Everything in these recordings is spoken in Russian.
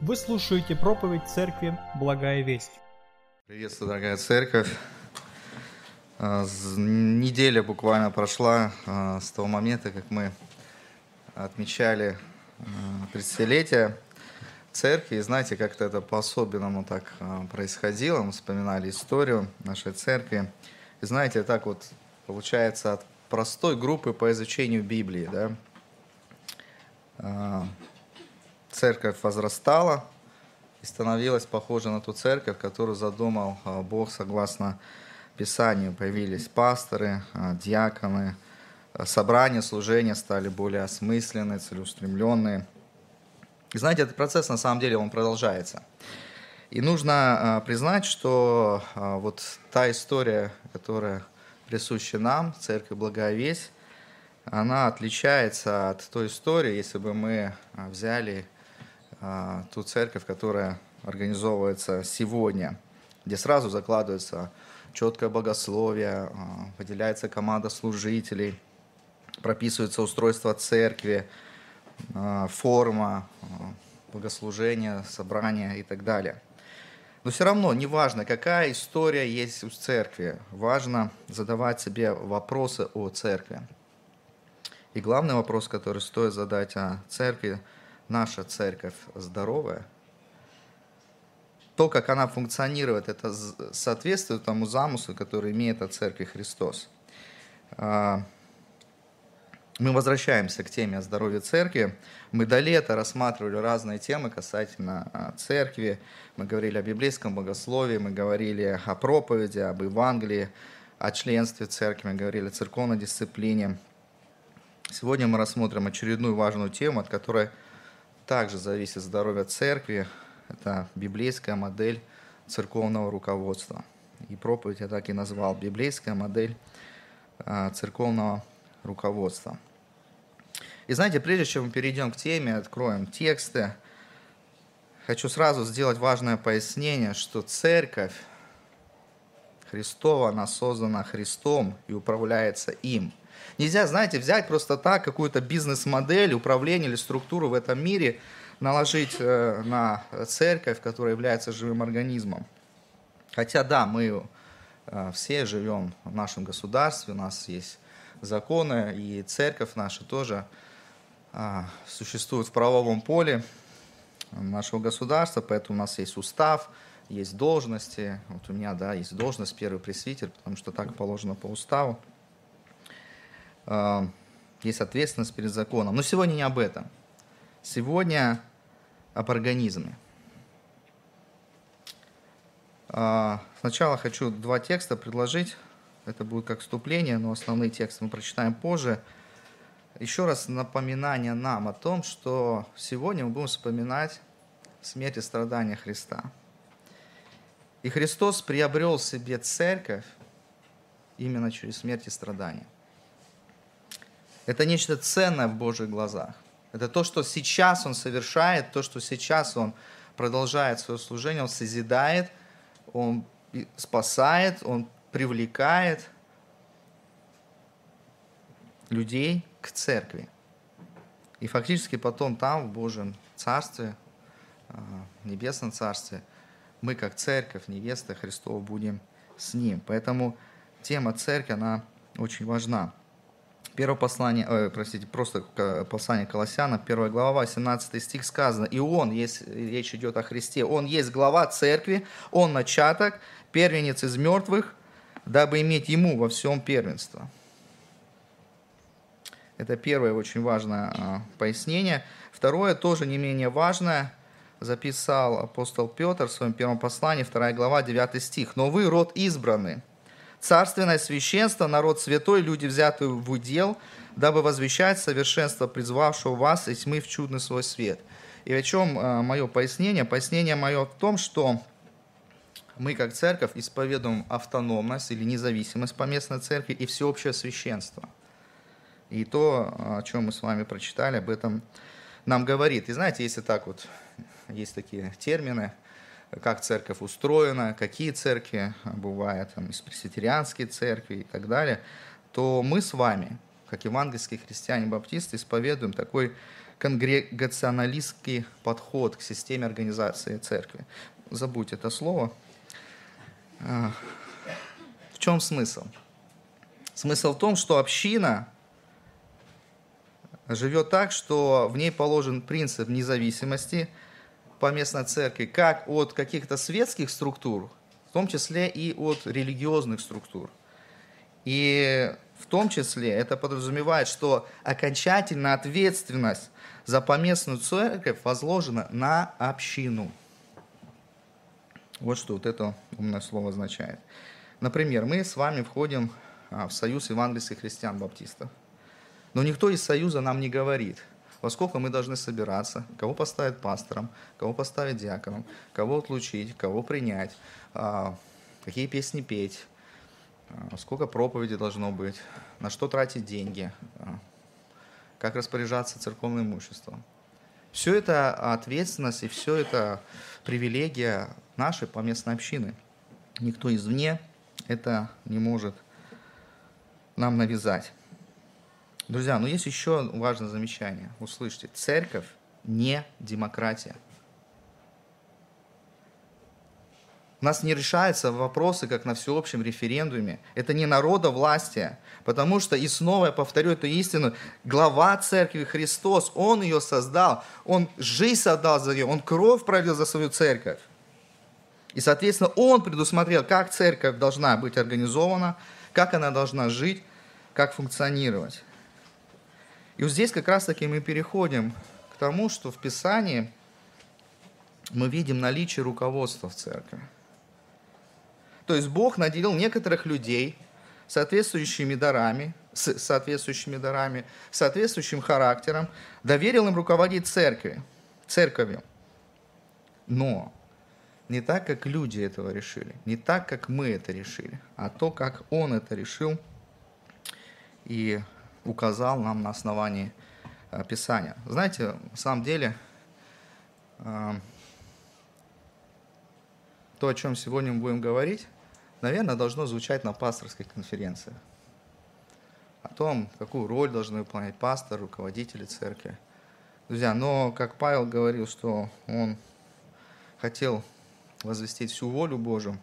Вы слушаете проповедь Церкви «Благая весть». Приветствую, дорогая церковь. А, неделя буквально прошла а, с того момента, как мы отмечали 30-летие а, церкви. И знаете, как-то это по-особенному так происходило. Мы вспоминали историю нашей церкви. И знаете, так вот получается от простой группы по изучению Библии, да, церковь возрастала и становилась похожа на ту церковь, которую задумал а, Бог согласно Писанию. Появились пасторы, а, диаконы, а, собрания, служения стали более осмысленные, целеустремленные. И знаете, этот процесс на самом деле он продолжается. И нужно признать, что вот та история, которая присуща нам, Церковь Благая Весть, она отличается от той истории, если бы мы взяли ту церковь, которая организовывается сегодня, где сразу закладывается четкое богословие, а, выделяется команда служителей, прописывается устройство церкви, а, форма, богослужения, собрания и так далее. Но все равно, неважно, какая история есть у церкви, важно задавать себе вопросы о церкви. И главный вопрос, который стоит задать о церкви – наша церковь здоровая, то, как она функционирует, это соответствует тому замыслу, который имеет о церкви Христос. А, мы возвращаемся к теме о здоровье церкви. Мы до лета рассматривали разные темы касательно а, церкви. Мы говорили о библейском богословии, мы говорили о проповеди, об Евангелии, о членстве церкви, мы говорили о церковной дисциплине. Сегодня мы рассмотрим очередную важную тему, от которой также зависит здоровье церкви. Это библейская модель церковного руководства. И проповедь я так и назвал «Библейская модель а, церковного руководства». И знаете, прежде чем мы перейдем к теме, откроем тексты, хочу сразу сделать важное пояснение, что церковь Христова, она создана Христом и управляется им – Нельзя, знаете, взять просто так какую-то бизнес-модель, управление или структуру в этом мире, наложить э, на церковь, которая является живым организмом. Хотя да, мы э, все живем в нашем государстве, у нас есть законы, и церковь наша тоже а, существует в правовом поле нашего государства, поэтому у нас есть устав, есть должности. Вот у меня, да, есть должность первый пресвитер, потому что так положено по уставу. А, есть ответственность перед законом. Но сегодня не об этом. Сегодня об организме. А, сначала хочу два текста предложить. Это будет как вступление, но основные тексты мы прочитаем позже. Еще раз напоминание нам о том, что сегодня мы будем вспоминать смерть и страдания Христа. И Христос приобрел себе церковь именно через смерть и страдания. Это нечто ценное в Божьих глазах. Это то, что сейчас Он совершает, то, что сейчас Он продолжает свое служение, Он созидает, Он спасает, Он привлекает людей к церкви. И фактически потом там, в Божьем Царстве, а, в Небесном Царстве, мы как церковь, невеста Христова будем с Ним. Поэтому тема церкви, она очень важна. Первое послание, э, простите, просто послание Колоссяна, первая глава, 18 стих сказано, и Он, есть, речь идет о Христе, Он есть глава церкви, Он начаток, первенец из мертвых, дабы иметь Ему во всем первенство. Это первое очень важное а, пояснение. Второе, тоже не менее важное, записал апостол Петр в своем первом послании, вторая глава, 9 стих. «Но вы род избранный, царственное священство, народ святой, люди, взятые в удел, дабы возвещать совершенство призвавшего вас из тьмы в чудный свой свет». И о чем э, мое пояснение? Пояснение мое в том, что мы как церковь исповедуем автономность или независимость поместной церкви и всеобщее священство. И то, о чем мы с вами прочитали, об этом нам говорит. И знаете, если так вот, есть такие термины – как церковь устроена, какие церкви бывают, там, из пресвитерианские церкви и так далее, то мы с вами, как евангельские христиане-баптисты, исповедуем такой конгрегационалистский подход к системе организации церкви. Забудь это слово. А, в чем смысл? Смысл в том, что община живет так, что в ней положен принцип независимости поместной церкви как от каких-то светских структур, в том числе и от религиозных структур. И в том числе это подразумевает, что окончательная ответственность за поместную церковь возложена на общину. Вот что вот это умное слово означает. Например, мы с вами входим а, в Союз евангельских христиан-баптистов. Но никто из Союза нам не говорит, во сколько мы должны собираться, кого поставить пастором, кого поставить диаконом, кого отлучить, кого принять, а, какие песни петь, а, сколько проповедей должно быть, на что тратить деньги, как распоряжаться церковным имуществом. Все это ответственность и все это привилегия нашей поместной общины. Никто извне это не может нам навязать. Друзья, но есть еще важное замечание. Услышьте, церковь не демократия. У нас не решаются вопросы, как на всеобщем референдуме. Это не народовластие. Потому что, и снова я повторю эту истину, глава церкви Христос, Он ее создал, Он жизнь отдал за нее, Он кровь пролил за свою церковь. И, соответственно, Он предусмотрел, как церковь должна быть организована, как она должна жить, как функционировать. И вот здесь как раз-таки мы переходим к тому, что в Писании мы видим наличие руководства в церкви. То есть Бог наделил некоторых людей соответствующими дарами, с соответствующими дарами, соответствующим характером, доверил им руководить церкви, церковью. Но не так, как люди этого решили, не так, как мы это решили, а то, как Он это решил и указал нам на основании э, Писания. Знаете, на самом деле, э, то, о чем сегодня мы будем говорить, наверное, должно звучать на пасторских конференциях. О том, какую роль должны выполнять пастор, руководители церкви. Друзья, но, как Павел говорил, что он хотел возвестить всю волю Божию,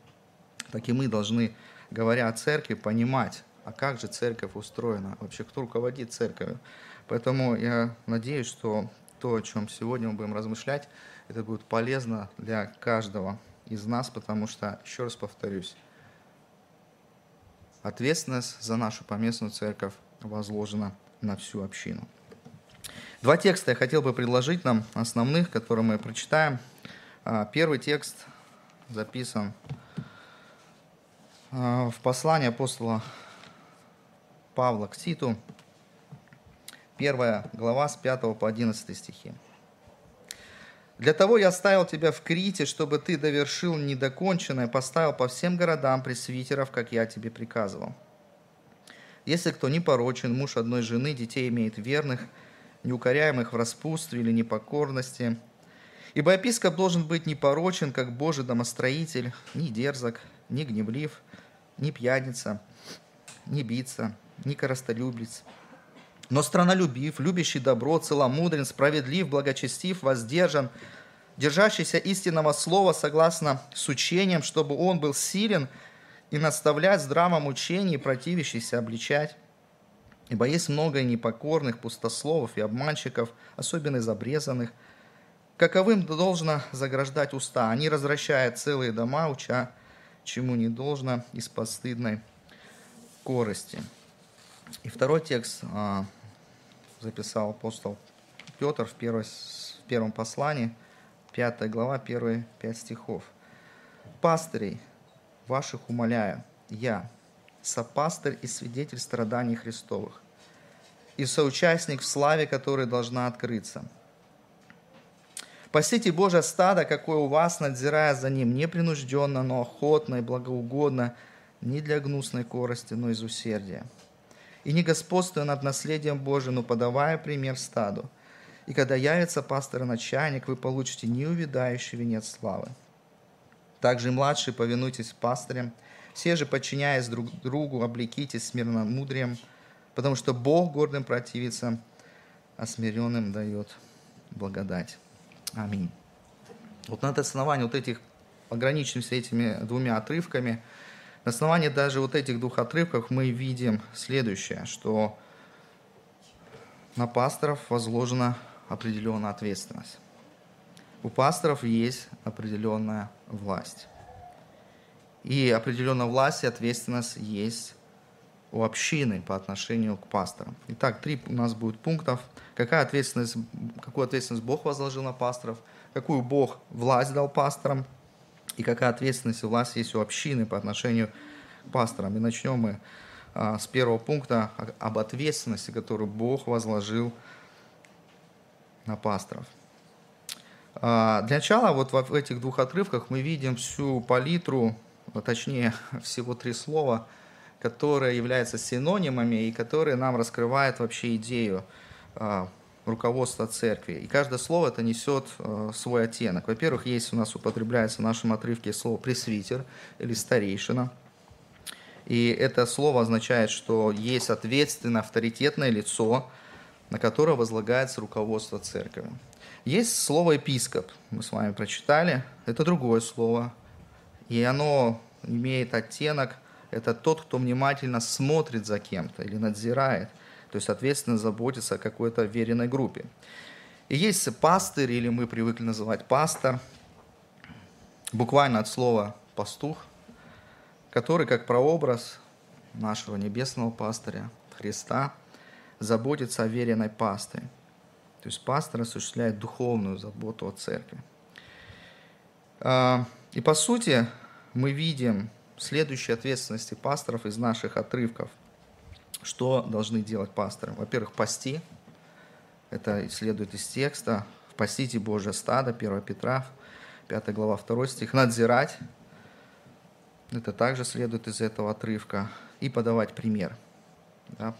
так и мы должны, говоря о церкви, понимать, а как же церковь устроена, вообще кто руководит церковью. Поэтому я надеюсь, что то, о чем сегодня мы будем размышлять, это будет полезно для каждого из нас, потому что, еще раз повторюсь, Ответственность за нашу поместную церковь возложена на всю общину. Два текста я хотел бы предложить нам, основных, которые мы прочитаем. А, первый текст записан а, в послании апостола Павла к Титу, первая глава с 5 по 11 стихи. Для того я оставил тебя в Крите, чтобы ты довершил недоконченное, поставил по всем городам пресвитеров, как я тебе приказывал. Если кто не порочен, муж одной жены, детей имеет верных, неукоряемых в распутстве или непокорности. Ибо епископ должен быть непорочен, как Божий домостроитель, ни дерзок, ни гневлив, ни пьяница, ни биться, ни коростолюбец, но странолюбив, любящий добро, целомудрен, справедлив, благочестив, воздержан, держащийся истинного слова согласно с учением, чтобы он был силен и наставлять в здравом учении, противящийся обличать. Ибо есть много непокорных, пустословов и обманщиков, особенно из обрезанных. Каковым должно заграждать уста. Они развращают целые дома, уча, чему не должно, из постыдной корости. И второй текст а, записал апостол Петр в, первой, в первом послании, 5 глава, первые пять стихов. «Пастырей ваших умоляю, я, сопастырь и свидетель страданий Христовых, и соучастник в славе, которая должна открыться. Пасите Божье стадо, какое у вас, надзирая за ним, непринужденно, но охотно и благоугодно, не для гнусной корости, но из усердия и не господствуя над наследием Божиим, но подавая пример стаду. И когда явится пастор-начальник, вы получите неувидающий венец славы. Также и младшие повинуйтесь пастырям, все же, подчиняясь друг другу, облекитесь смирномудрием, потому что Бог гордым противится, а смиренным дает благодать. Аминь. Вот на основании вот этих, ограничимся этими двумя отрывками, на основании даже вот этих двух отрывков мы видим следующее, что на пасторов возложена определенная ответственность. У пасторов есть определенная власть. И определенная власть и ответственность есть у общины по отношению к пасторам. Итак, три у нас будет пунктов. Какая ответственность, какую ответственность Бог возложил на пасторов, какую Бог власть дал пасторам, и какая ответственность и власть есть у общины по отношению к пасторам. И начнем мы а, с первого пункта об ответственности, которую Бог возложил на пасторов. А, для начала вот в этих двух отрывках мы видим всю палитру, а точнее всего три слова, которые являются синонимами и которые нам раскрывают вообще идею руководства церкви. И каждое слово это несет свой оттенок. Во-первых, есть у нас употребляется в нашем отрывке слово пресвитер или старейшина – и это слово означает, что есть ответственное, авторитетное лицо, на которое возлагается руководство церкви. Есть слово епископ, мы с вами прочитали, это другое слово, и оно имеет оттенок, это тот, кто внимательно смотрит за кем-то или надзирает, то есть ответственно заботится о какой-то веренной группе. И есть пастырь, или мы привыкли называть пастор, буквально от слова пастух, который, как прообраз нашего небесного пастыря Христа, заботится о веренной пастыре. То есть пастор осуществляет духовную заботу о церкви. А, и по сути мы видим следующие ответственности пасторов из наших отрывков. Что должны делать пасторы? Во-первых, пасти. Это следует из текста. «Пасите Божье стадо», 1 Петра, 5 глава, 2 стих. Надзирать это также следует из этого отрывка. И подавать пример. Да?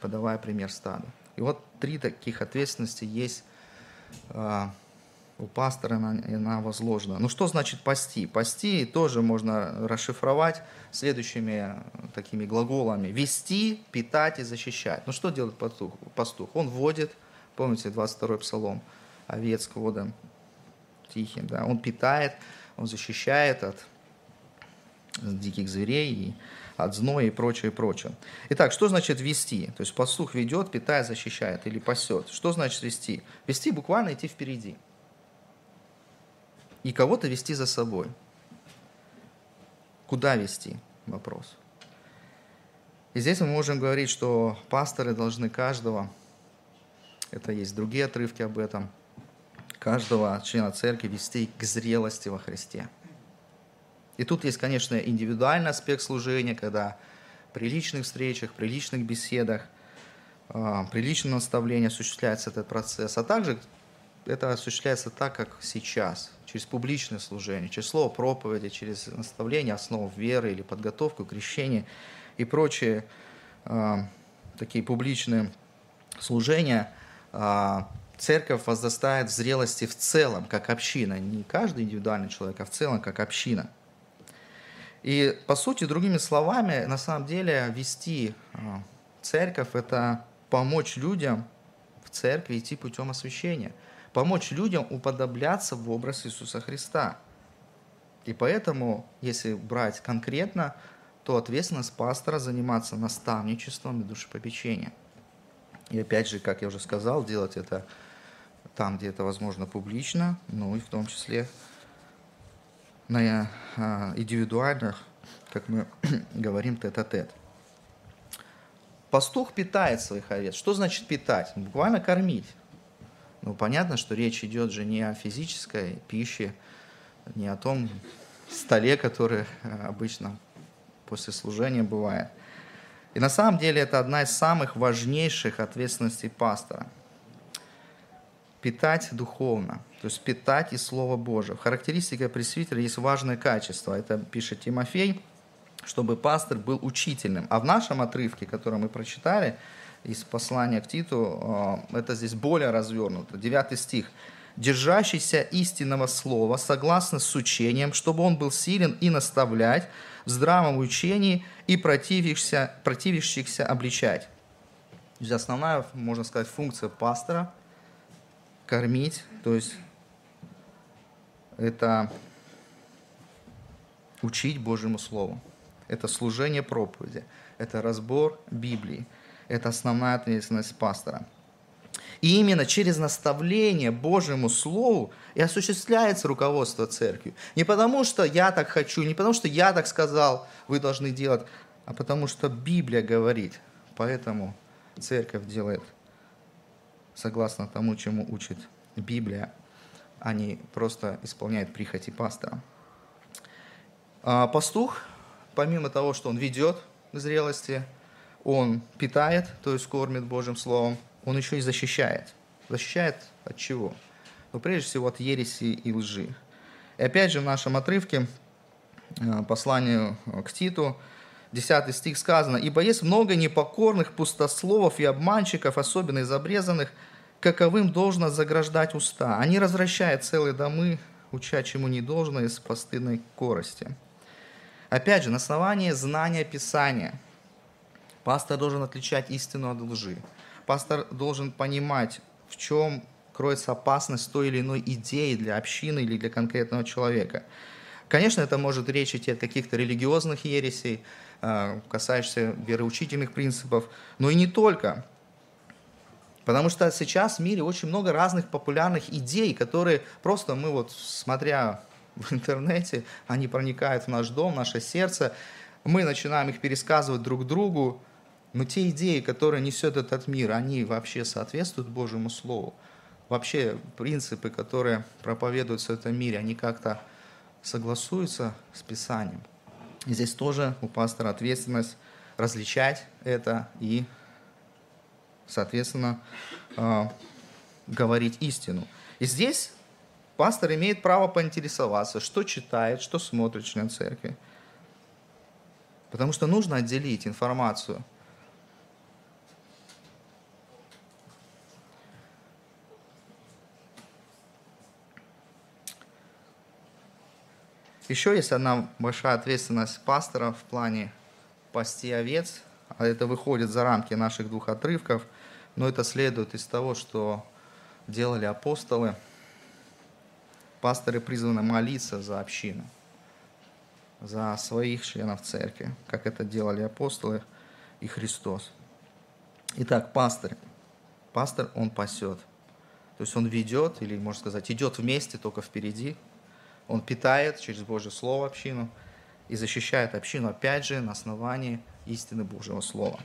Подавая пример стада. И вот три таких ответственности есть э, у пастора, она, она возложена. Ну что значит пасти? Пасти тоже можно расшифровать следующими такими глаголами. Вести, питать и защищать. Ну что делает пастух? пастух? Он вводит, помните 22-й псалом, овец к водам тихим. Да? Он питает, он защищает от диких зверей, и от зноя и прочее, прочее. Итак, что значит вести? То есть пастух ведет, питает, защищает или пасет. Что значит вести? Вести буквально идти впереди. И кого-то вести за собой. Куда вести? Вопрос. И здесь мы можем говорить, что пасторы должны каждого, это есть другие отрывки об этом, каждого члена церкви вести к зрелости во Христе. И тут есть, конечно, индивидуальный аспект служения, когда при личных встречах, при личных беседах, а, при личном наставлении осуществляется этот процесс, а также это осуществляется так, как сейчас, через публичное служение, через слово проповеди, через наставление основ веры или подготовку, крещение и прочие э, такие публичные служения, э, церковь возрастает в зрелости в целом, как община, не каждый индивидуальный человек, а в целом как община – и, по сути, другими словами, на самом деле, вести а, церковь – это помочь людям в церкви идти путем освящения, помочь людям уподобляться в образ Иисуса Христа. И поэтому, если брать конкретно, то ответственность пастора заниматься наставничеством и душепопечением. И опять же, как я уже сказал, делать это там, где это возможно публично, ну и в том числе на а, индивидуальных, как мы говорим, тет-а-тет. Пастух питает своих овец. Что значит питать? Буквально кормить. Ну, понятно, что речь идет же не о физической пище, не о том столе, который а, обычно после служения бывает. И на самом деле это одна из самых важнейших ответственностей пастора – питать духовно, то есть питать из Слова Божьего. Характеристика пресвитера есть важное качество. Это пишет Тимофей, чтобы пастор был учительным. А в нашем отрывке, который мы прочитали из послания к Титу, э, это здесь более развернуто. Девятый стих. «Держащийся истинного слова, согласно с учением, чтобы он был силен и наставлять в здравом учении и противившихся, противившихся обличать». То есть основная, можно сказать, функция пастора – кормить, то есть это учить Божьему Слову. Это служение проповеди, это разбор Библии, это основная ответственность пастора. И именно через наставление Божьему Слову и осуществляется руководство церкви. Не потому, что я так хочу, не потому, что я так сказал, вы должны делать, а потому что Библия говорит. Поэтому церковь делает согласно тому, чему учит Библия, а не просто исполняет прихоти пастора. А пастух, помимо того, что он ведет к зрелости, он питает, то есть кормит Божьим Словом, он еще и защищает. Защищает от чего? Ну, прежде всего, от ереси и лжи. И опять же, в нашем отрывке, э, посланию к Титу, 10 стих сказано, «Ибо есть много непокорных пустословов и обманщиков, особенно из обрезанных, каковым должно заграждать уста. Они развращают целые домы, уча чему не должно из постыдной корости». Опять же, на основании знания Писания пастор должен отличать истину от лжи. Пастор должен понимать, в чем кроется опасность той или иной идеи для общины или для конкретного человека. Конечно, это может речь идти о каких-то религиозных ересей, э, касающихся вероучительных принципов, но и не только. Потому что сейчас в мире очень много разных популярных идей, которые просто мы вот, смотря в интернете, они проникают в наш дом, в наше сердце, мы начинаем их пересказывать друг другу, но те идеи, которые несет этот мир, они вообще соответствуют Божьему Слову? Вообще принципы, которые проповедуются в этом мире, они как-то согласуются с Писанием? И здесь тоже у пастора ответственность различать это и, соответственно, э, говорить истину. И здесь пастор имеет право поинтересоваться, что читает, что смотрит член церкви. Потому что нужно отделить информацию Еще есть одна большая ответственность пастора в плане пасти овец, а это выходит за рамки наших двух отрывков, но это следует из того, что делали апостолы. Пасторы призваны молиться за общину, за своих членов церкви, как это делали апостолы и Христос. Итак, пастор. Пастор, он пасет. То есть он ведет, или, можно сказать, идет вместе, только впереди, он питает через Божье Слово общину и защищает общину, опять же, на основании истины Божьего Слова.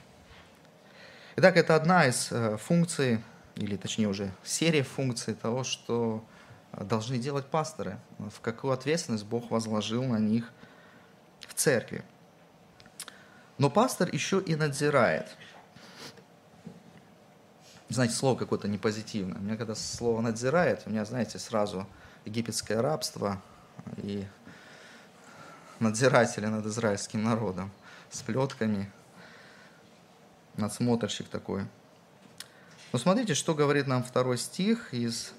Итак, это одна из э, функций, или точнее уже серия функций того, что э, должны делать пасторы, в какую ответственность Бог возложил на них в церкви. Но пастор еще и надзирает. Знаете, слово какое-то непозитивное. У меня когда слово «надзирает», у меня, знаете, сразу египетское рабство и надзиратели над израильским народом с плетками, надсмотрщик такой. Но смотрите, что говорит нам второй стих из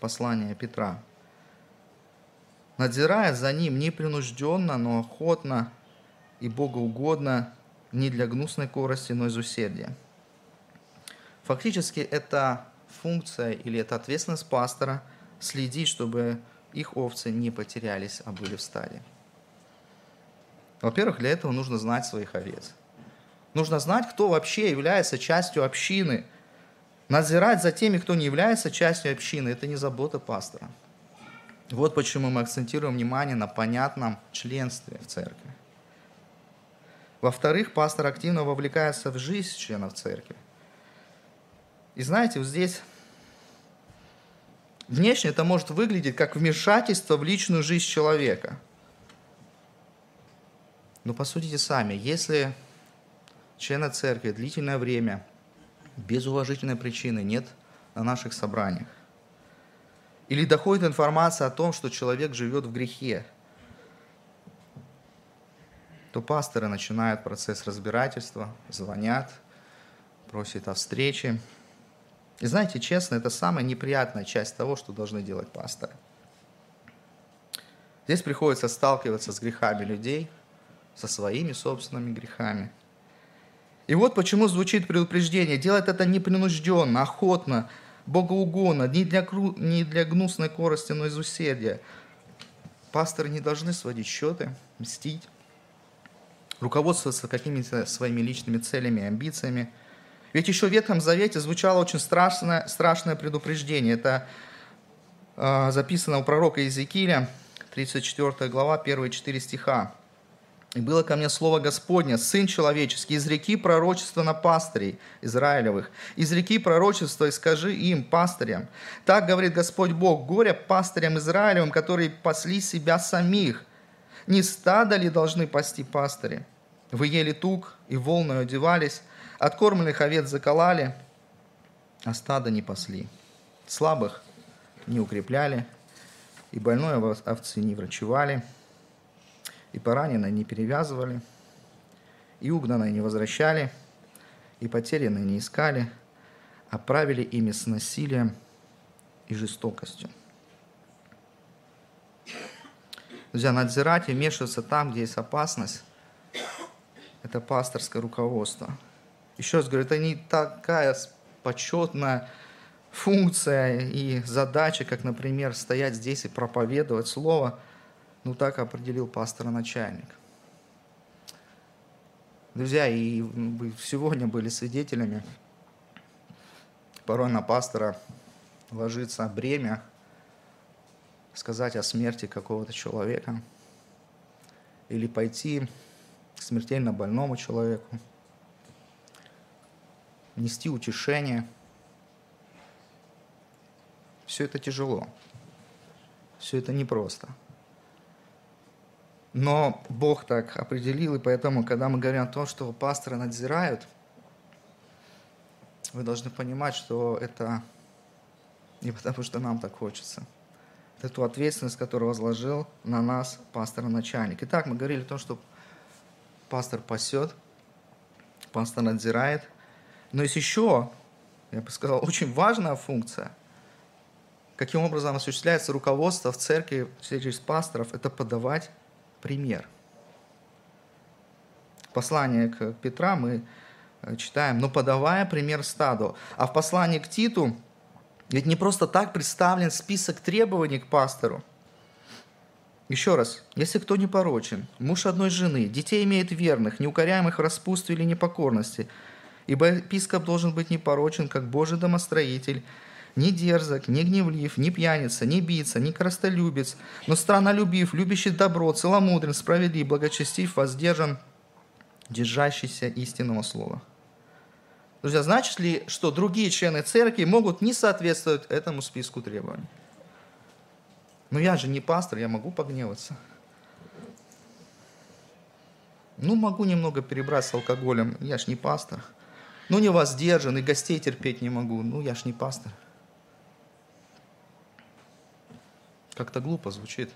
послания Петра. «Надзирая за ним непринужденно, но охотно и богоугодно, не для гнусной корости, но из усердия». Фактически это функция или это ответственность пастора следить, чтобы их овцы не потерялись, а были в стаде. Во-первых, для этого нужно знать своих овец. Нужно знать, кто вообще является частью общины. Надзирать за теми, кто не является частью общины, это не забота пастора. Вот почему мы акцентируем внимание на понятном членстве в церкви. Во-вторых, пастор активно вовлекается в жизнь членов церкви. И знаете, вот здесь Внешне это может выглядеть как вмешательство в личную жизнь человека. Но посудите сами, если члена церкви длительное время без уважительной причины нет на наших собраниях, или доходит информация о том, что человек живет в грехе, то пасторы начинают процесс разбирательства, звонят, просят о встрече, и знаете, честно, это самая неприятная часть того, что должны делать пасторы. Здесь приходится сталкиваться с грехами людей, со своими собственными грехами. И вот почему звучит предупреждение. Делать это непринужденно, охотно, богоугодно, не для, не для гнусной корости, но из усердия. Пасторы не должны сводить счеты, мстить, руководствоваться какими-то своими личными целями и амбициями. Ведь еще в Ветхом Завете звучало очень страшное, страшное предупреждение. Это э, записано у пророка Иезекииля, 34 глава, первые 4 стиха. «И было ко мне слово Господне, Сын человеческий, из реки пророчества на пастырей Израилевых, из реки пророчества и скажи им, пастырям, так говорит Господь Бог, горе пастырям Израилевым, которые пасли себя самих. Не стадо ли должны пасти пастыри? Вы ели тук и волною одевались, откормленных овец заколали, а стадо не пасли. Слабых не укрепляли, и больной овцы не врачевали, и пораненные не перевязывали, и угнанные не возвращали, и потерянные не искали, а правили ими с насилием и жестокостью. Друзья, надзирать и вмешиваться там, где есть опасность, это пасторское руководство. Еще раз говорю, это не такая почетная функция и задача, как, например, стоять здесь и проповедовать слово, ну так определил пастор-начальник. Друзья, и вы сегодня были свидетелями, порой на пастора ложится бремя сказать о смерти какого-то человека или пойти к смертельно больному человеку, нести утешение – все это тяжело. Все это непросто. Но Бог так определил, и поэтому, когда мы говорим о том, что пасторы надзирают, вы должны понимать, что это не потому, что нам так хочется. Это ту ответственность, которую возложил на нас пастор-начальник. Итак, мы говорили о том, что пастор пасет, пастор надзирает. Но есть еще, я бы сказал, очень важная функция – каким образом осуществляется руководство в церкви через пасторов, это подавать пример. Послание к Петра мы э, читаем, но подавая пример стаду. А в послании к Титу ведь не просто так представлен список требований к пастору. Еще раз, если кто не порочен, муж одной жены, детей имеет верных, неукоряемых в распутстве или непокорности, ибо епископ должен быть непорочен, как Божий домостроитель, ни дерзок, ни гневлив, ни пьяница, ни бийца, ни коростолюбец, но страннолюбив, любящий добро, целомудрен, справедлив, благочестив, воздержан, держащийся истинного слова. Друзья, значит ли, что другие члены церкви могут не соответствовать этому списку требований? Но я же не пастор, я могу погневаться. Ну, могу немного перебрать с алкоголем, я ж не пастор. Ну, не воздержан, и гостей терпеть не могу, ну, я ж не пастор. Как-то глупо звучит.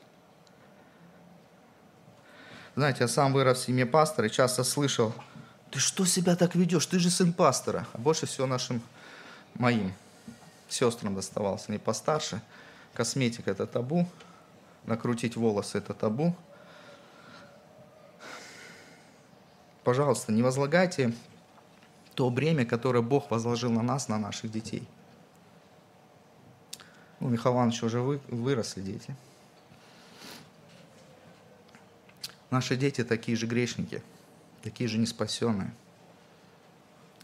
Знаете, я сам вырос в семье пастора и часто слышал, ты что себя так ведешь, ты же сын пастора. А больше всего нашим моим сестрам доставался, не постарше. Косметика – это табу, накрутить волосы – это табу. Пожалуйста, не возлагайте то бремя, которое Бог возложил на нас, на наших детей – у Михаила Ивановича уже вы, выросли дети. Наши дети такие же грешники, такие же неспасенные,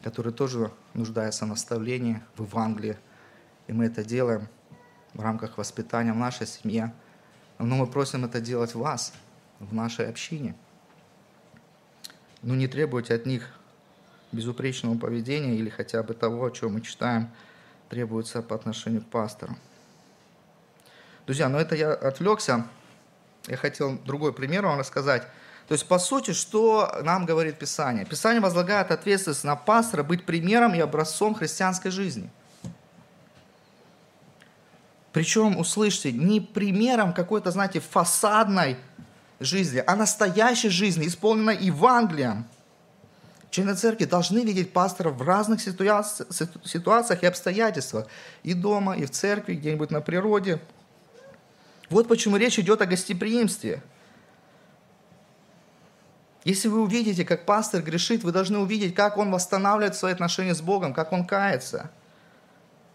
которые тоже нуждаются в наставлении, в Евангелии. И мы это делаем в рамках воспитания в нашей семье. Но мы просим это делать вас, в нашей общине. Но не требуйте от них безупречного поведения или хотя бы того, о чем мы читаем, требуется по отношению к пастору. Друзья, но это я отвлекся. Я хотел другой пример вам рассказать. То есть, по сути, что нам говорит Писание? Писание возлагает ответственность на пастора быть примером и образцом христианской жизни. Причем, услышьте, не примером какой-то, знаете, фасадной жизни, а настоящей жизни, исполненной Евангелием. Члены церкви должны видеть пастора в разных ситуациях и обстоятельствах. И дома, и в церкви, где-нибудь на природе – вот почему речь идет о гостеприимстве. Если вы увидите, как пастор грешит, вы должны увидеть, как он восстанавливает свои отношения с Богом, как он кается.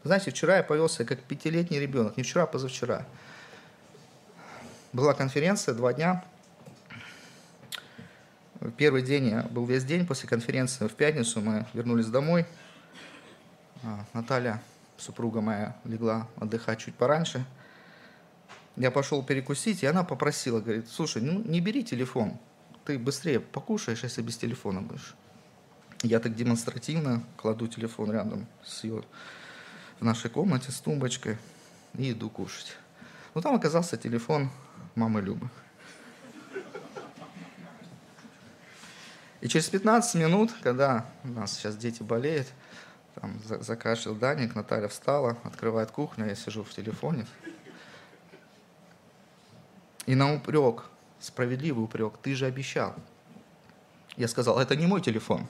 Знаете, вчера я повелся как пятилетний ребенок, не вчера, а позавчера. Была конференция, два дня. Первый день я был весь день после конференции. В пятницу мы вернулись домой. А, Наталья, супруга моя, легла отдыхать чуть пораньше. Я пошел перекусить, и она попросила, говорит, слушай, ну не бери телефон, ты быстрее покушаешь, если без телефона будешь. Я так демонстративно кладу телефон рядом с ее в нашей комнате с тумбочкой и иду кушать. Но там оказался телефон мамы Любы. И через 15 минут, когда у нас сейчас дети болеют, там закашлял Даник, Наталья встала, открывает кухню, я сижу в телефоне. И на упрек, справедливый упрек, ты же обещал. Я сказал, это не мой телефон.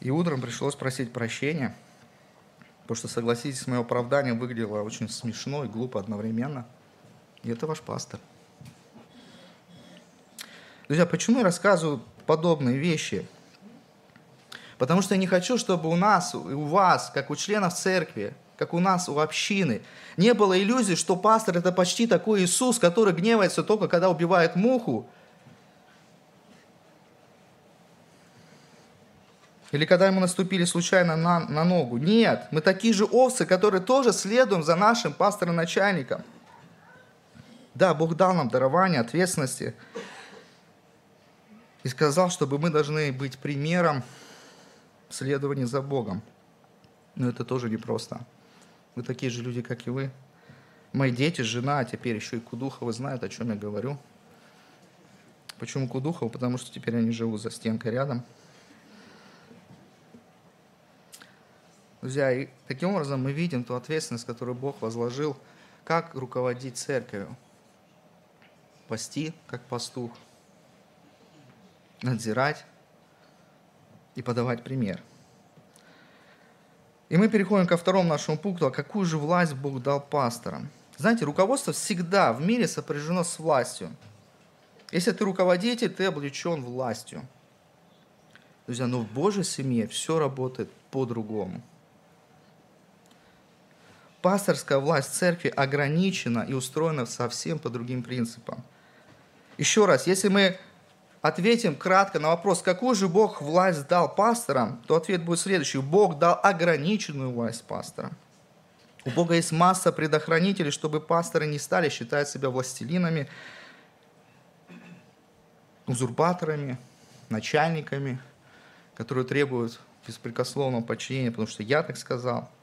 И утром пришлось просить прощения, потому что, согласитесь, мое оправдание выглядело очень смешно и глупо одновременно. И это ваш пастор. Друзья, почему я рассказываю подобные вещи? Потому что я не хочу, чтобы у нас у вас, как у членов церкви, как у нас, у общины, не было иллюзий, что пастор это почти такой Иисус, который гневается только когда убивает муху, Или когда ему наступили случайно на, на ногу. Нет, мы такие же овцы, которые тоже следуем за нашим пастором-начальником. Да, Бог дал нам дарование, ответственности. И сказал, чтобы мы должны быть примером следования за Богом. Но это тоже непросто. Вы такие же люди, как и вы. Мои дети, жена, а теперь еще и Кудуховы знают, о чем я говорю. Почему Кудухов? Потому что теперь они живут за стенкой рядом. Друзья, и таким образом мы видим ту ответственность, которую Бог возложил, как руководить церковью. Пасти, как пастух, надзирать и подавать пример. И мы переходим ко второму нашему пункту, а какую же власть Бог дал пасторам. Знаете, руководство всегда в мире сопряжено с властью. Если ты руководитель, ты облечен властью. Друзья, но в Божьей семье все работает по-другому пасторская власть церкви ограничена и устроена совсем по другим принципам. Еще раз, если мы ответим кратко на вопрос, какую же Бог власть дал пасторам, то ответ будет следующий. Бог дал ограниченную власть пасторам. У Бога есть масса предохранителей, чтобы пасторы не стали считать себя властелинами, узурпаторами, начальниками, которые требуют беспрекословного подчинения, потому что я так сказал –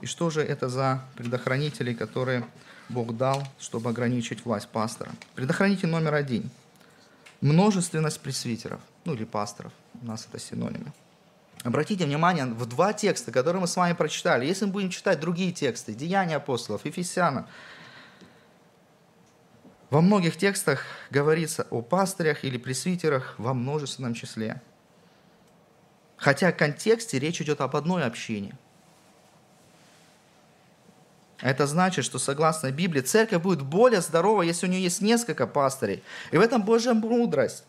и что же это за предохранители, которые Бог дал, чтобы ограничить власть пастора? Предохранитель номер один – множественность пресвитеров, ну или пасторов, у нас это синонимы. Обратите внимание в два текста, которые мы с вами прочитали. Если мы будем читать другие тексты, Деяния апостолов, Ефесянам, во многих текстах говорится о пастырях или пресвитерах во множественном числе. Хотя в контексте речь идет об одной общине – это значит, что согласно Библии, церковь будет более здорова, если у нее есть несколько пастырей. И в этом Божья мудрость.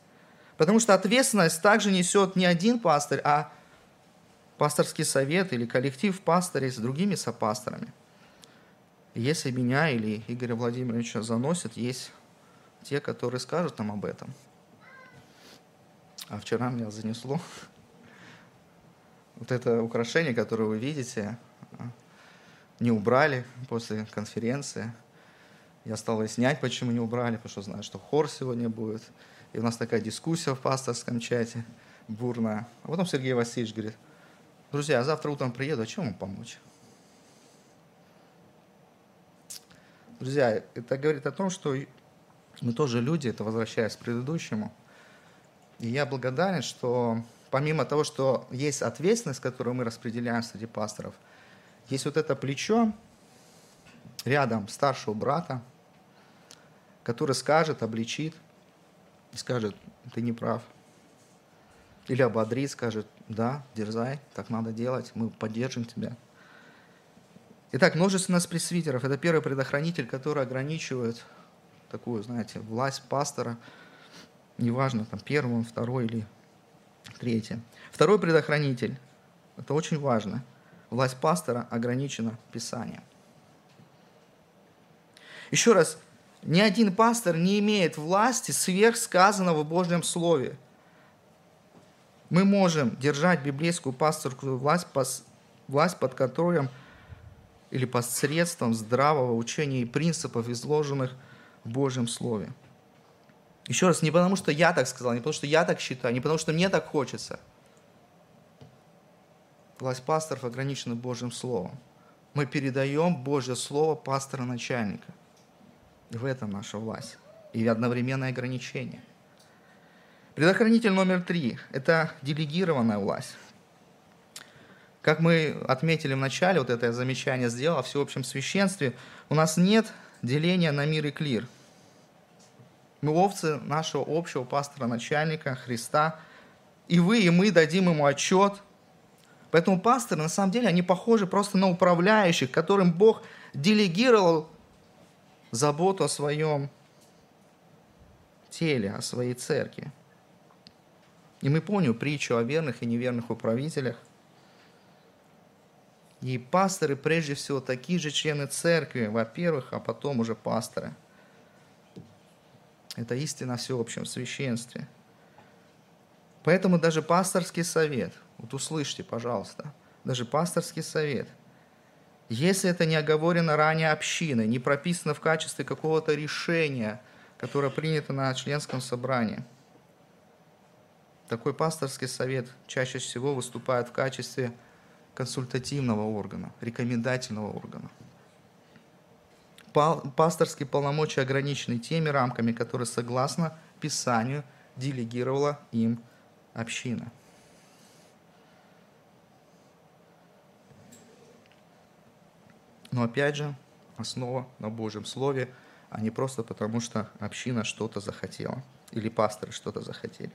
Потому что ответственность также несет не один пастырь, а пасторский совет или коллектив пастырей с другими сопасторами. Если меня или Игоря Владимировича заносят, есть те, которые скажут нам об этом. А вчера меня занесло. Вот это украшение, которое вы видите, не убрали после конференции. Я стал выяснять, почему не убрали, потому что знаю, что хор сегодня будет. И у нас такая дискуссия в пасторском чате бурная. А потом Сергей Васильевич говорит, друзья, я завтра утром приеду, а чем вам помочь? Друзья, это говорит о том, что мы тоже люди, это возвращаясь к предыдущему. И я благодарен, что помимо того, что есть ответственность, которую мы распределяем среди пасторов – есть вот это плечо рядом старшего брата, который скажет, обличит и скажет, ты не прав. Или ободрит, скажет, да, дерзай, так надо делать, мы поддержим тебя. Итак, множественность пресвитеров – это первый предохранитель, который ограничивает такую, знаете, власть пастора, неважно, там, первый, второй или третий. Второй предохранитель – это очень важно. Власть пастора ограничена Писанием. Еще раз, ни один пастор не имеет власти сверх сказанного в Божьем Слове. Мы можем держать библейскую пасторскую власть, власть под контролем или посредством здравого учения и принципов, изложенных в Божьем Слове. Еще раз, не потому что я так сказал, не потому что я так считаю, не потому что мне так хочется. Власть пасторов ограничена Божьим Словом. Мы передаем Божье Слово пастора-начальника. В этом наша власть. И одновременное ограничение. Предохранитель номер три – это делегированная власть. Как мы отметили в начале, вот это замечание сделал о всеобщем священстве, у нас нет деления на мир и клир. Мы овцы нашего общего пастора-начальника Христа, и вы, и мы дадим ему отчет. Поэтому пасторы, на самом деле, они похожи просто на управляющих, которым Бог делегировал заботу о своем теле, о своей церкви. И мы помним притчу о верных и неверных управителях. И пасторы, прежде всего, такие же члены церкви, во-первых, а потом уже пасторы. Это истина о всеобщем священстве. Поэтому даже пасторский совет, вот услышьте, пожалуйста, даже пасторский совет – если это не оговорено ранее общиной, не прописано в качестве какого-то решения, которое принято на членском собрании. Такой пасторский совет чаще всего выступает в качестве консультативного органа, рекомендательного органа. Пасторские полномочия ограничены теми рамками, которые, согласно Писанию, делегировала им община. Но опять же, основа на Божьем Слове, а не просто потому, что община что-то захотела или пасторы что-то захотели.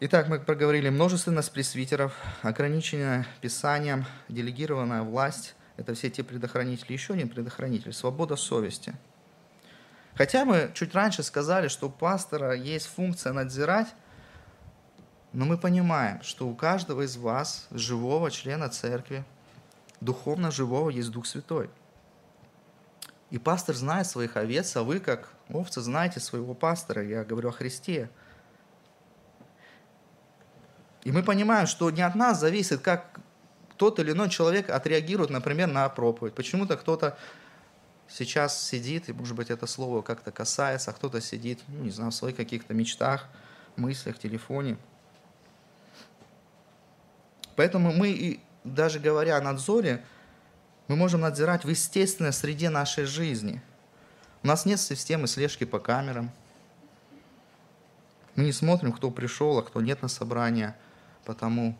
Итак, мы проговорили множественность пресвитеров, ограниченное Писанием, делегированная власть – это все те предохранители. Еще один предохранитель – свобода совести. Хотя мы чуть раньше сказали, что у пастора есть функция надзирать, но мы понимаем, что у каждого из вас, живого члена церкви, духовно живого есть Дух Святой. И пастор знает своих овец, а вы, как овцы, знаете своего пастора. Я говорю о Христе. И мы понимаем, что не от нас зависит, как тот или иной человек отреагирует, например, на проповедь. Почему-то кто-то сейчас сидит, и, может быть, это слово как-то касается, а кто-то сидит, ну, не знаю, в своих каких-то мечтах, мыслях, телефоне. Поэтому мы и даже говоря о надзоре, мы можем надзирать в естественной среде нашей жизни. У нас нет системы слежки по камерам. Мы не смотрим, кто пришел, а кто нет на собрание, потому,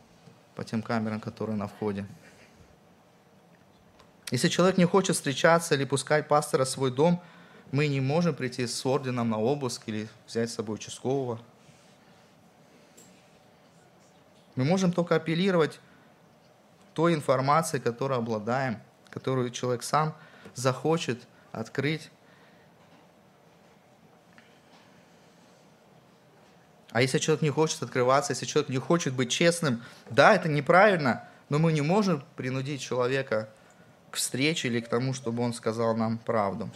по тем камерам, которые на входе. Если человек не хочет встречаться или пускать пастора в свой дом, мы не можем прийти с орденом на обыск или взять с собой участкового. Мы можем только апеллировать той информации, которой обладаем, которую человек сам захочет открыть. А если человек не хочет открываться, если человек не хочет быть честным, да, это неправильно, но мы не можем принудить человека к встрече или к тому, чтобы он сказал нам правду.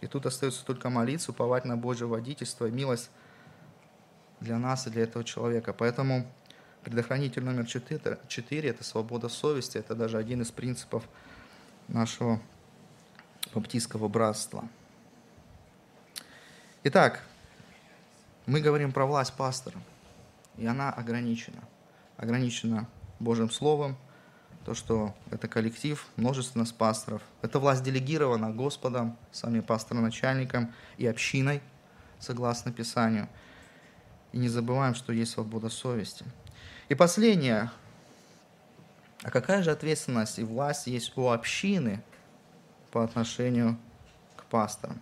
И тут остается только молиться, уповать на Божье водительство и милость для нас и для этого человека. Поэтому Предохранитель номер четыре, четыре – это свобода совести. Это даже один из принципов нашего баптистского братства. Итак, мы говорим про власть пастора, и она ограничена. Ограничена Божьим Словом, то, что это коллектив, множественность пасторов. Это власть делегирована Господом, самим пастором-начальником и общиной, согласно Писанию. И не забываем, что есть свобода совести – и последнее. А какая же ответственность и власть есть у общины по отношению к пасторам?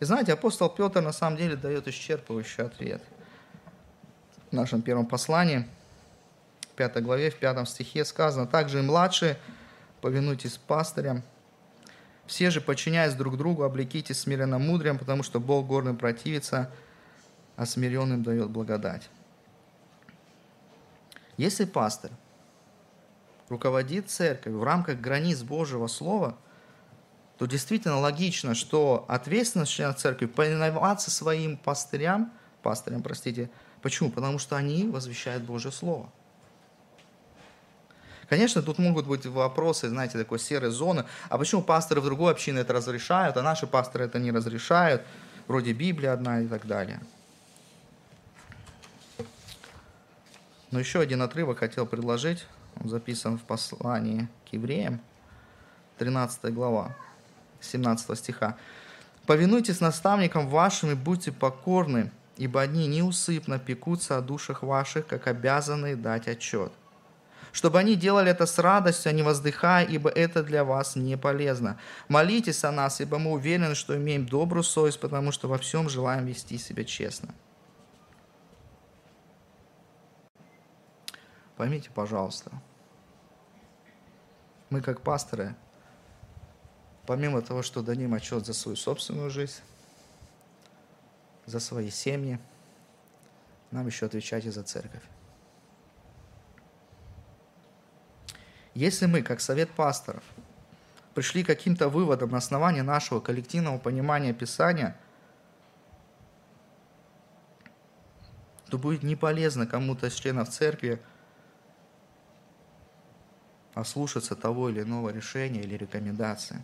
И знаете, апостол Петр на самом деле дает исчерпывающий ответ. В нашем первом послании, в пятой главе, в пятом стихе сказано, также и младшие повинуйтесь пастырям. Все же, подчиняясь друг другу, облекитесь смиренно мудрым, потому что Бог горным противится, а смиренным дает благодать. Если пастор руководит церковью в рамках границ Божьего Слова, то действительно логично, что ответственность члена церкви повиноваться своим пастырям, пастырям, простите, почему? Потому что они возвещают Божье Слово. Конечно, тут могут быть вопросы, знаете, такой серой зоны. А почему пасторы в другой общине это разрешают, а наши пасторы это не разрешают? Вроде Библия одна и так далее. Но еще один отрывок хотел предложить. Он записан в послании к евреям, 13 глава, 17 стиха. «Повинуйтесь наставникам вашим и будьте покорны, ибо они неусыпно пекутся о душах ваших, как обязаны дать отчет. Чтобы они делали это с радостью, а не воздыхая, ибо это для вас не полезно. Молитесь о нас, ибо мы уверены, что имеем добрую совесть, потому что во всем желаем вести себя честно». Поймите, пожалуйста, мы как пасторы, помимо того, что дадим отчет за свою собственную жизнь, за свои семьи, нам еще отвечать и за церковь. Если мы, как совет пасторов, пришли к каким-то выводам на основании нашего коллективного понимания Писания, то будет не полезно кому-то из членов церкви ослушаться того или иного решения или рекомендации.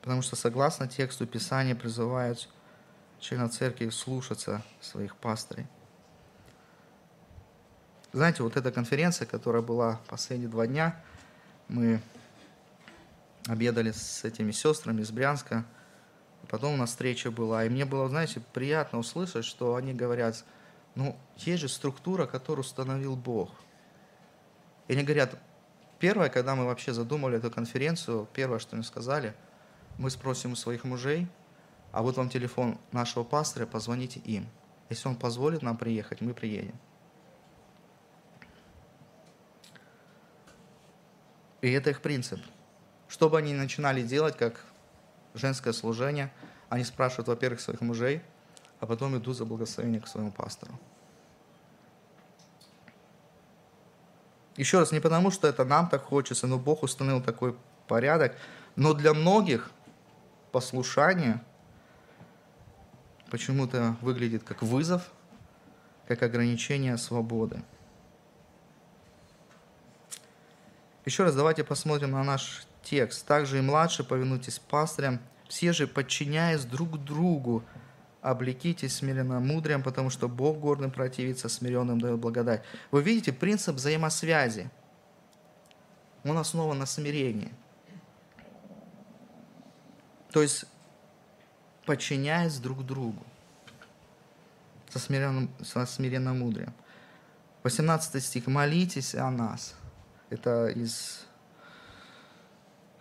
Потому что согласно тексту Писания призывают членов церкви слушаться своих пастырей. Знаете, вот эта конференция, которая была последние два дня, мы обедали с этими сестрами из Брянска, потом у нас встреча была, и мне было, знаете, приятно услышать, что они говорят, ну, есть же структура, которую установил Бог – и они говорят, первое, когда мы вообще задумали эту конференцию, первое, что они сказали, мы спросим у своих мужей, а вот вам телефон нашего пастора, позвоните им. Если он позволит нам приехать, мы приедем. И это их принцип. Что бы они начинали делать, как женское служение, они спрашивают, во-первых, своих мужей, а потом идут за благословение к своему пастору. Еще раз, не потому, что это нам так хочется, но Бог установил такой порядок. Но для многих послушание почему-то выглядит как вызов, как ограничение свободы. Еще раз давайте посмотрим на наш текст. Также и младшие повинуйтесь пастырям, все же подчиняясь друг другу облекитесь смиренно мудрым, потому что Бог горным противится, смиренным дает благодать. Вы видите принцип взаимосвязи. Он основан на смирении. То есть, подчиняясь друг другу со смиренным, со смиренным мудрым. 18 стих. «Молитесь о нас». Это из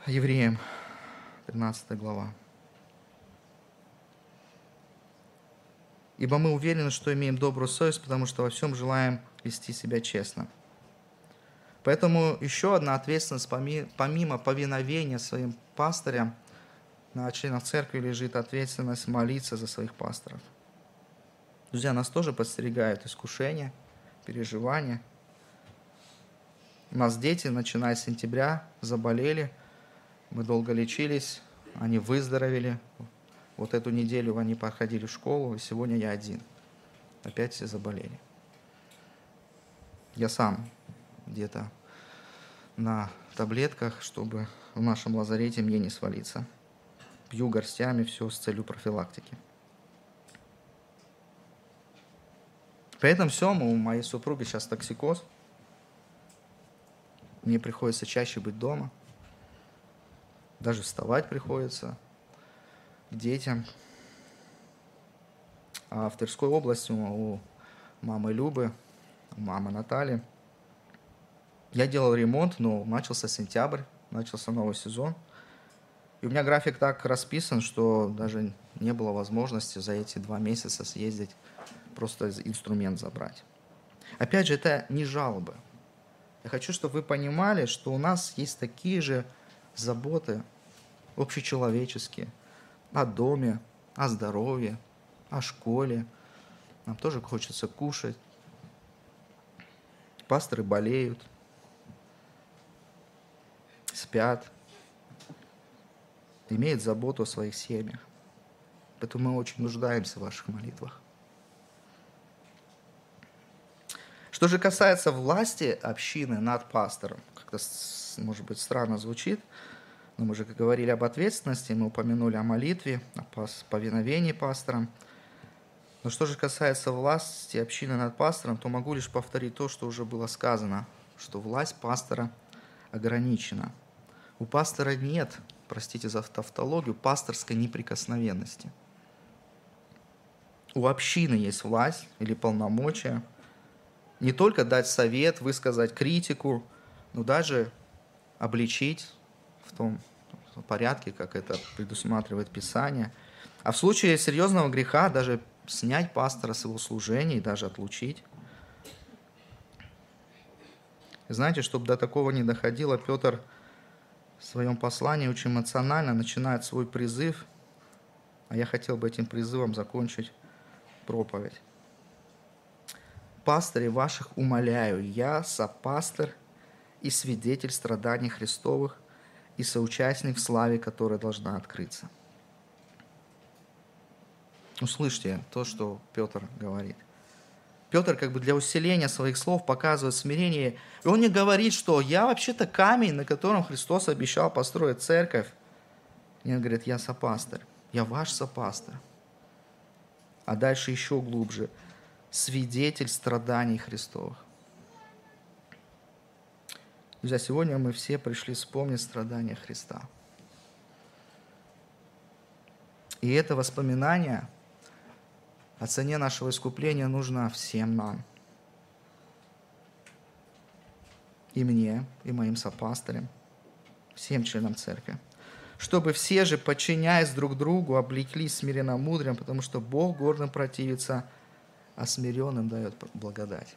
Евреям, 13 глава. Ибо мы уверены, что имеем добрую совесть, потому что во всем желаем вести себя честно. Поэтому еще одна ответственность, помимо повиновения своим пастырям, на членов церкви лежит ответственность молиться за своих пасторов. Друзья, нас тоже подстерегают искушения, переживания. У нас дети, начиная с сентября, заболели, мы долго лечились, они выздоровели, вот эту неделю они проходили в школу, и сегодня я один. Опять все заболели. Я сам где-то на таблетках, чтобы в нашем лазарете мне не свалиться. Пью горстями все с целью профилактики. При этом всем у моей супруги сейчас токсикоз. Мне приходится чаще быть дома. Даже вставать приходится к детям. А в Тверской области у мамы Любы, у мамы Натальи. Я делал ремонт, но начался сентябрь, начался новый сезон. И у меня график так расписан, что даже не было возможности за эти два месяца съездить, просто инструмент забрать. Опять же, это не жалобы. Я хочу, чтобы вы понимали, что у нас есть такие же заботы общечеловеческие о доме, о здоровье, о школе. Нам тоже хочется кушать. Пасторы болеют, спят, имеют заботу о своих семьях. Поэтому мы очень нуждаемся в ваших молитвах. Что же касается власти общины над пастором, как-то, может быть, странно звучит, но мы же говорили об ответственности, мы упомянули о молитве, о повиновении пасторам. Но что же касается власти общины над пастором, то могу лишь повторить то, что уже было сказано, что власть пастора ограничена. У пастора нет, простите за тавтологию, пасторской неприкосновенности. У общины есть власть или полномочия – не только дать совет, высказать критику, но даже обличить в том порядке, как это предусматривает Писание. А в случае серьезного греха даже снять пастора с его служения и даже отлучить. знаете, чтобы до такого не доходило, Петр в своем послании очень эмоционально начинает свой призыв, а я хотел бы этим призывом закончить проповедь пастырей ваших умоляю, я, сопастор и свидетель страданий Христовых и соучастник в славе, которая должна открыться. Услышьте то, что Петр говорит. Петр как бы для усиления своих слов показывает смирение. И он не говорит, что я вообще-то камень, на котором Христос обещал построить церковь. И он говорит, я сопастор, я ваш сопастор. А дальше еще глубже – свидетель страданий Христовых. Друзья, сегодня мы все пришли вспомнить страдания Христа. И это воспоминание о цене нашего искупления нужно всем нам. И мне, и моим сопастырям, всем членам церкви. Чтобы все же, подчиняясь друг другу, облеклись смиренно мудрым, потому что Бог гордым противится – а смиренным дает благодать.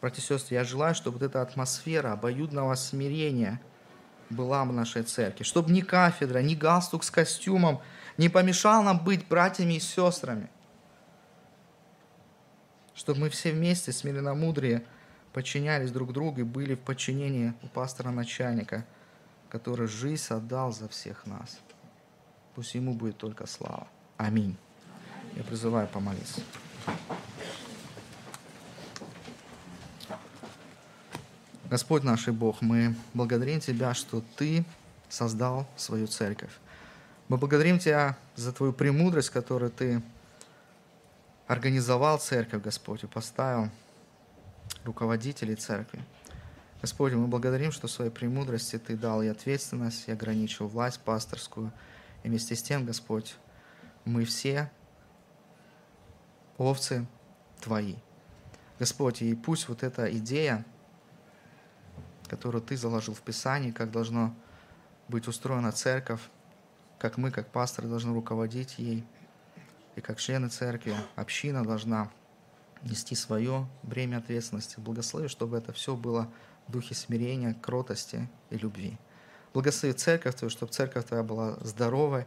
Братья и сестры, я желаю, чтобы вот эта атмосфера обоюдного смирения была в нашей церкви, чтобы ни кафедра, ни галстук с костюмом не помешал нам быть братьями и сестрами, чтобы мы все вместе, смиренно мудрые, подчинялись друг другу и были в подчинении у пастора-начальника, который жизнь отдал за всех нас. Пусть ему будет только слава. Аминь. Я призываю помолиться. Господь наш и Бог, мы благодарим Тебя, что Ты создал свою церковь. Мы благодарим Тебя за Твою премудрость, которую Ты организовал церковь, Господь, и поставил руководителей церкви. Господь, мы благодарим, что своей премудрости Ты дал и ответственность, и ограничил власть пасторскую. И вместе с тем, Господь, мы все овцы Твои. Господь, и пусть вот эта идея, которую Ты заложил в Писании, как должно быть устроена церковь, как мы, как пасторы, должны руководить ей, и как члены церкви, община должна нести свое бремя ответственности. Благослови, чтобы это все было в духе смирения, кротости и любви. Благослови церковь Твою, чтобы церковь Твоя была здоровой,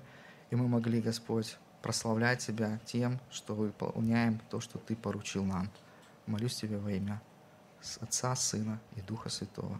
и мы могли, Господь, прославлять Тебя тем, что выполняем то, что Ты поручил нам. Молюсь Тебе во имя Отца, Сына и Духа Святого.